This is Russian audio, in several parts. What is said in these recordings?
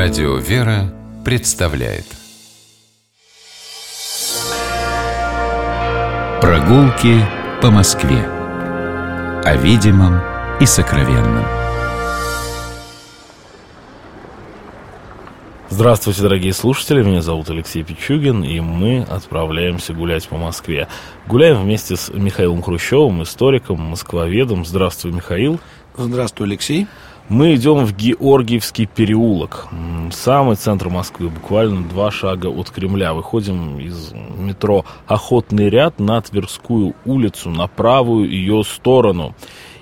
Радио «Вера» представляет Прогулки по Москве О видимом и сокровенном Здравствуйте, дорогие слушатели, меня зовут Алексей Пичугин, и мы отправляемся гулять по Москве. Гуляем вместе с Михаилом Хрущевым, историком, москвоведом. Здравствуй, Михаил. Здравствуй, Алексей. Мы идем в Георгиевский переулок, самый центр Москвы, буквально два шага от Кремля. Выходим из метро «Охотный ряд» на Тверскую улицу, на правую ее сторону.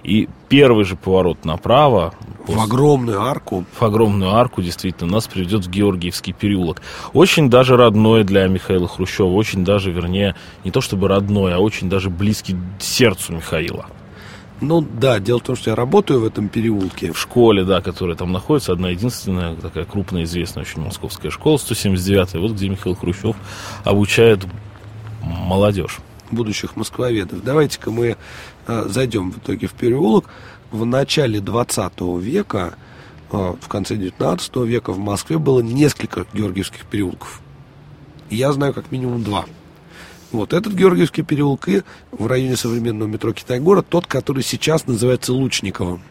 И первый же поворот направо... В огромную арку. В огромную арку, действительно, нас приведет в Георгиевский переулок. Очень даже родной для Михаила Хрущева, очень даже, вернее, не то чтобы родной, а очень даже близкий сердцу Михаила. Ну да, дело в том, что я работаю в этом переулке. В школе, да, которая там находится, одна единственная такая крупная, известная очень московская школа, 179-я, вот где Михаил Хрущев обучает молодежь. Будущих москвоведов. Давайте-ка мы э, зайдем в итоге в переулок. В начале 20 века, э, в конце 19 века в Москве было несколько георгиевских переулков. Я знаю как минимум два. Вот этот Георгиевский переулок и в районе современного метро Китай-город, тот, который сейчас называется Лучниковым.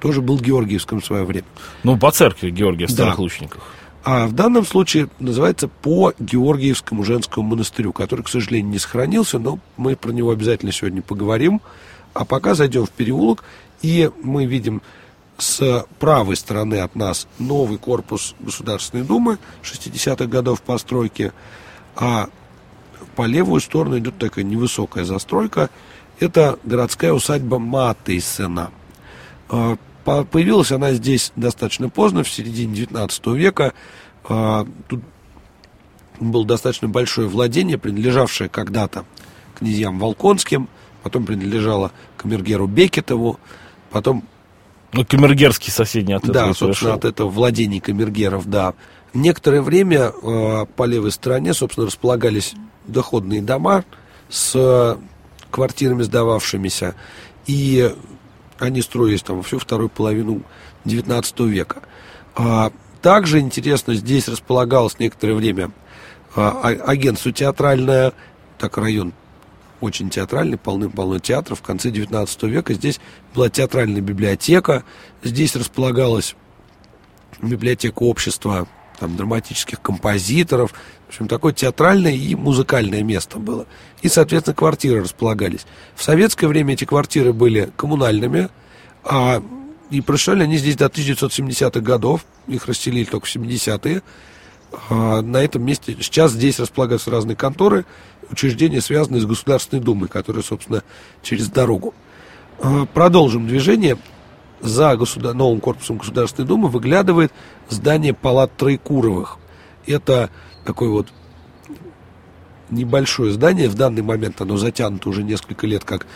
Тоже был Георгиевским в свое время. Ну, по церкви Георгия в Старых да. Лучниках. А в данном случае называется по Георгиевскому женскому монастырю, который, к сожалению, не сохранился, но мы про него обязательно сегодня поговорим. А пока зайдем в переулок, и мы видим с правой стороны от нас новый корпус Государственной Думы 60-х годов постройки, а по левую сторону идет такая невысокая застройка. Это городская усадьба Матейсена. А, появилась она здесь достаточно поздно, в середине 19 века. А, тут было достаточно большое владение, принадлежавшее когда-то князьям Волконским, потом принадлежало камергеру Бекетову, потом... Ну, камергерский соседний от этого Да, собственно, пришел. от этого владений камергеров, да. Некоторое время э, по левой стороне, собственно, располагались доходные дома с квартирами сдававшимися, и они строились там всю вторую половину XIX века. А, также интересно, здесь располагалось некоторое время а, а, агентство театральное, так район очень театральный, полным-полно театров. В конце XIX века здесь была театральная библиотека, здесь располагалась библиотека общества там, драматических композиторов. В общем, такое театральное и музыкальное место было. И, соответственно, квартиры располагались. В советское время эти квартиры были коммунальными, а, и проживали они здесь до 1970-х годов. Их расселили только в 70-е. А, на этом месте сейчас здесь располагаются разные конторы, учреждения, связанные с Государственной Думой, которые, собственно, через дорогу. А, продолжим движение за государ... новым корпусом Государственной Думы выглядывает здание палат Троекуровых. Это такое вот небольшое здание. В данный момент оно затянуто уже несколько лет как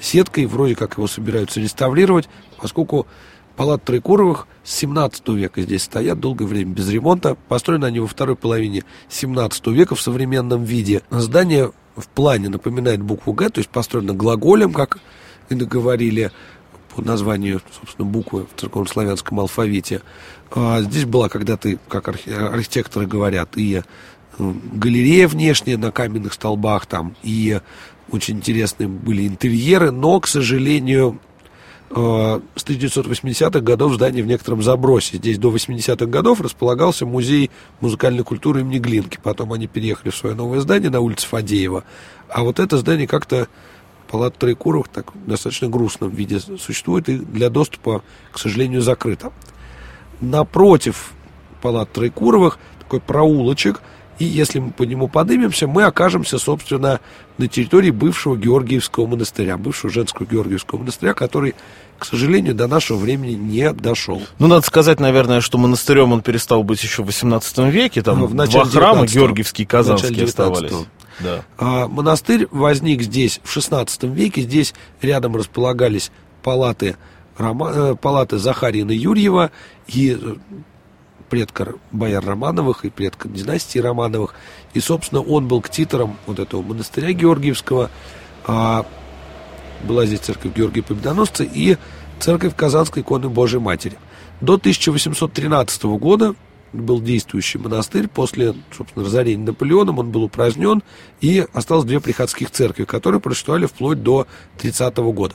сеткой. Вроде как его собираются реставрировать, поскольку палат Троекуровых с 17 века здесь стоят долгое время без ремонта. Построены они во второй половине 17 века в современном виде. Здание в плане напоминает букву «Г», то есть построено глаголем, как и договорили по названию, собственно, буквы в церковнославянском алфавите. А здесь была когда-то, как архитекторы говорят, и галерея внешняя на каменных столбах там, и очень интересные были интерьеры, но, к сожалению, э, с 1980-х годов здание в некотором забросе. Здесь до 80-х годов располагался музей музыкальной культуры имени Глинки. Потом они переехали в свое новое здание на улице Фадеева. А вот это здание как-то палата Троекуровых так достаточно грустном виде существует и для доступа, к сожалению, закрыто. Напротив палат Троекуровых такой проулочек, и если мы по нему поднимемся, мы окажемся, собственно, на территории бывшего Георгиевского монастыря, бывшего женского Георгиевского монастыря, который, к сожалению, до нашего времени не дошел. Ну, надо сказать, наверное, что монастырем он перестал быть еще в XVIII веке, там ну, в два храма, Георгиевский и Казанский оставались. Да. А, монастырь возник здесь в XVI веке. Здесь рядом располагались палаты, Рома, э, палаты Захарина Юрьева и э, предка бояр Романовых и предка династии Романовых. И, собственно, он был ктитором вот этого монастыря Георгиевского. А, была здесь церковь Георгия Победоносца и церковь Казанской иконы Божьей Матери. До 1813 года был действующий монастырь. После, собственно, разорения Наполеоном он был упразднен, и осталось две приходских церкви, которые просуществовали вплоть до 30 года.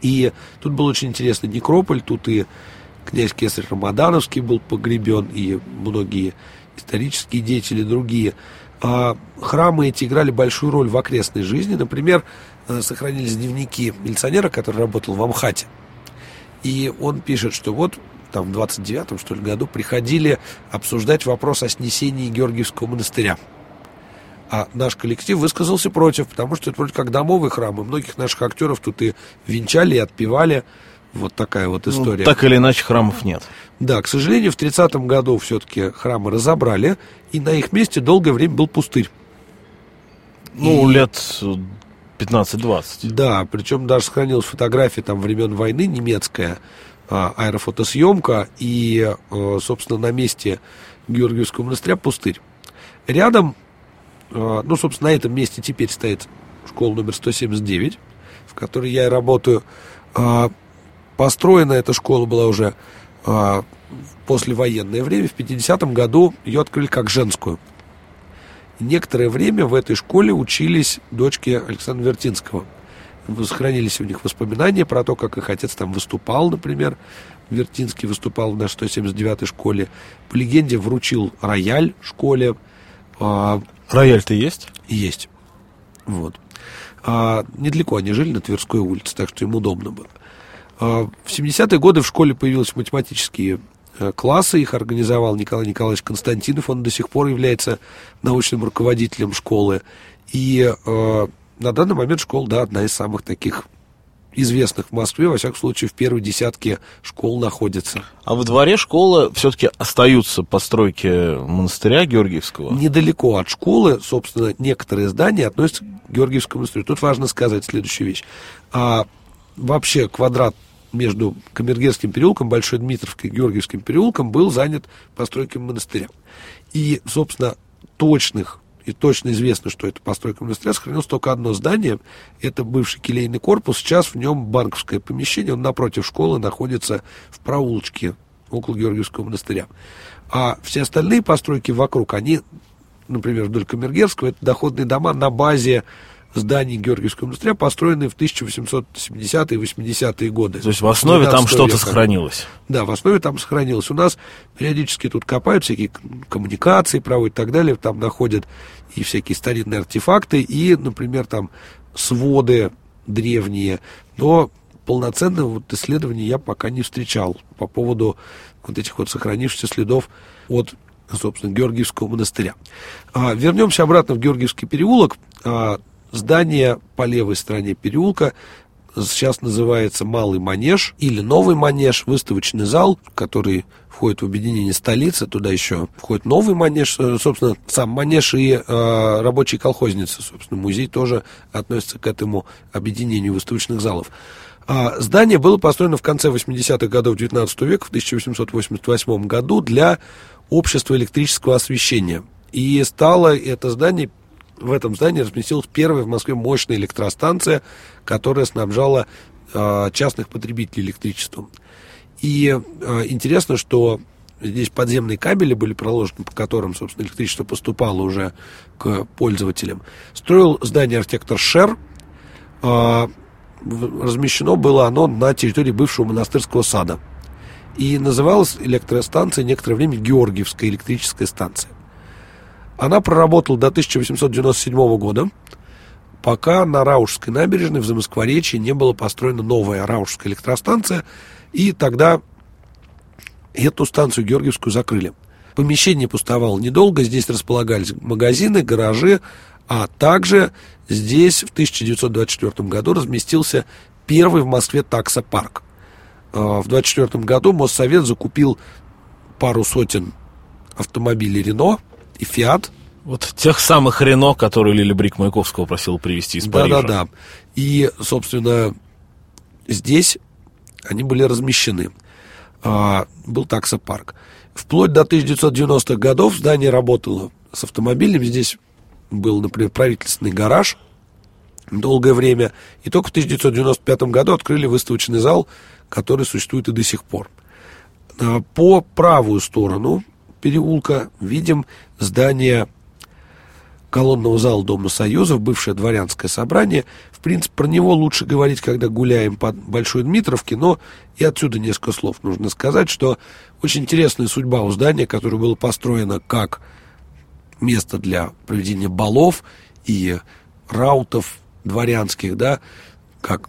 И тут был очень интересный некрополь, тут и князь Кесарь Рамадановский был погребен, и многие исторические деятели другие. А храмы эти играли большую роль в окрестной жизни. Например, э, сохранились дневники милиционера, который работал в Амхате. И он пишет, что вот там в 29-м, что ли, году приходили обсуждать вопрос о снесении Георгиевского монастыря. А наш коллектив высказался против, потому что это вроде как домовый храм, и многих наших актеров тут и венчали, и отпевали. Вот такая вот ну, история. Ну, так или иначе храмов нет. Да, к сожалению, в 30-м году все-таки храмы разобрали, и на их месте долгое время был пустырь. Ну, и... лет 15-20. Да, причем даже сохранилась фотография там времен войны немецкая, аэрофотосъемка, и, а, собственно, на месте Георгиевского монастыря пустырь. Рядом, а, ну, собственно, на этом месте теперь стоит школа номер 179, в которой я и работаю. Построена эта школа была уже в послевоенное время. В 50-м году ее открыли как женскую. Некоторое время в этой школе учились дочки Александра Вертинского. Сохранились у них воспоминания про то, как их отец там выступал, например. Вертинский выступал в нашей 179-й школе. По легенде, вручил рояль школе. А, Рояль-то есть? Есть. Вот. А, недалеко они жили, на Тверской улице, так что им удобно было. А, в 70-е годы в школе появились математические Э, классы. Их организовал Николай Николаевич Константинов. Он до сих пор является научным руководителем школы. И э, на данный момент школа, да, одна из самых таких известных в Москве, во всяком случае, в первой десятке школ находится. А во дворе школы все-таки остаются постройки монастыря Георгиевского? Недалеко от школы, собственно, некоторые здания относятся к Георгиевскому монастырю. Тут важно сказать следующую вещь. А, вообще квадрат между Камергерским переулком, Большой Дмитровкой и Георгиевским переулком был занят постройкой монастыря. И, собственно, точных и точно известно, что это постройка монастыря, сохранилось только одно здание. Это бывший келейный корпус. Сейчас в нем банковское помещение. Он напротив школы находится в проулочке около Георгиевского монастыря. А все остальные постройки вокруг, они, например, вдоль Камергерского, это доходные дома на базе зданий Георгиевского монастыря, построенные в 1870-е и 80-е годы. То есть в основе там что-то сохранилось? Да, в основе там сохранилось. У нас периодически тут копают всякие коммуникации, проводят и так далее. Там находят и всякие старинные артефакты, и, например, там своды древние. Но полноценного вот исследования я пока не встречал по поводу вот этих вот сохранившихся следов от собственно, Георгиевского монастыря. А, вернемся обратно в Георгиевский переулок. А, Здание по левой стороне переулка сейчас называется Малый Манеж или Новый Манеж, выставочный зал, который входит в объединение столицы, туда еще входит новый манеж, э, собственно, сам манеж и э, рабочие колхозницы, собственно, музей тоже относится к этому объединению выставочных залов. А, здание было построено в конце 80-х годов 19 века, в 1888 году, для общества электрического освещения. И стало это здание в этом здании разместилась первая в Москве мощная электростанция, которая снабжала э, частных потребителей электричеством. И э, интересно, что здесь подземные кабели были проложены, по которым, собственно, электричество поступало уже к пользователям. Строил здание архитектор Шер. Э, размещено было оно на территории бывшего монастырского сада. И называлась электростанция некоторое время Георгиевская электрическая станция. Она проработала до 1897 года, пока на Раушской набережной в Замоскворечье не была построена новая Раушская электростанция, и тогда эту станцию Георгиевскую закрыли. Помещение пустовало недолго, здесь располагались магазины, гаражи, а также здесь в 1924 году разместился первый в Москве таксопарк. А, в 1924 году Моссовет закупил пару сотен автомобилей Рено, и Фиат. Вот тех самых Рено, которые Лили Брик Маяковского просил привезти из да, Парижа. Да-да-да. И, собственно, здесь они были размещены. А, был таксопарк. Вплоть до 1990-х годов здание работало с автомобилями. Здесь был, например, правительственный гараж долгое время. И только в 1995 году открыли выставочный зал, который существует и до сих пор. А, по правую сторону переулка видим здание колонного зала Дома Союзов, бывшее дворянское собрание. В принципе, про него лучше говорить, когда гуляем по Большой Дмитровке, но и отсюда несколько слов нужно сказать, что очень интересная судьба у здания, которое было построено как место для проведения балов и раутов дворянских, да, как,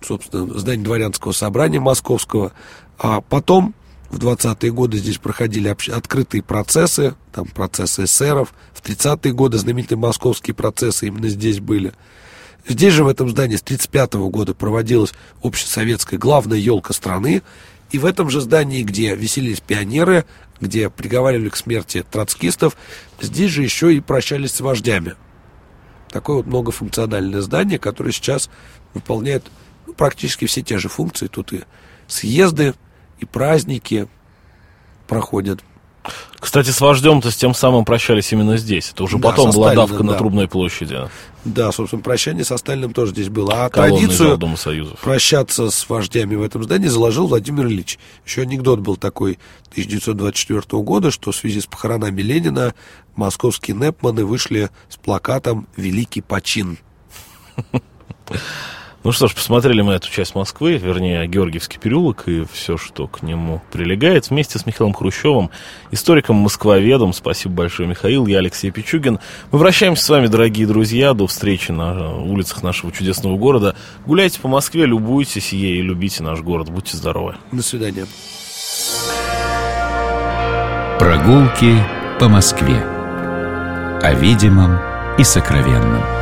собственно, здание дворянского собрания московского, а потом в 20-е годы здесь проходили открытые процессы, там процессы эсеров. В 30-е годы знаменитые московские процессы именно здесь были. Здесь же в этом здании с 35 -го года проводилась общесоветская главная елка страны. И в этом же здании, где веселились пионеры, где приговаривали к смерти троцкистов, здесь же еще и прощались с вождями. Такое вот многофункциональное здание, которое сейчас выполняет практически все те же функции. Тут и съезды, и праздники проходят. Кстати, с вождем-то с тем самым прощались именно здесь. Это уже да, потом была Сталиным, давка да. на Трубной площади. Да, собственно, прощание со Сталиным тоже здесь было. А Колонный традицию Дома Союзов. прощаться с вождями в этом здании заложил Владимир Ильич. Еще анекдот был такой 1924 года, что в связи с похоронами Ленина московские непманы вышли с плакатом «Великий почин». Ну что ж, посмотрели мы эту часть Москвы, вернее, Георгиевский переулок и все, что к нему прилегает, вместе с Михаилом Хрущевым, историком-москвоведом. Спасибо большое, Михаил. Я Алексей Пичугин. Мы вращаемся с вами, дорогие друзья. До встречи на улицах нашего чудесного города. Гуляйте по Москве, любуйтесь ей и любите наш город. Будьте здоровы. До свидания. Прогулки по Москве. О видимом и сокровенном.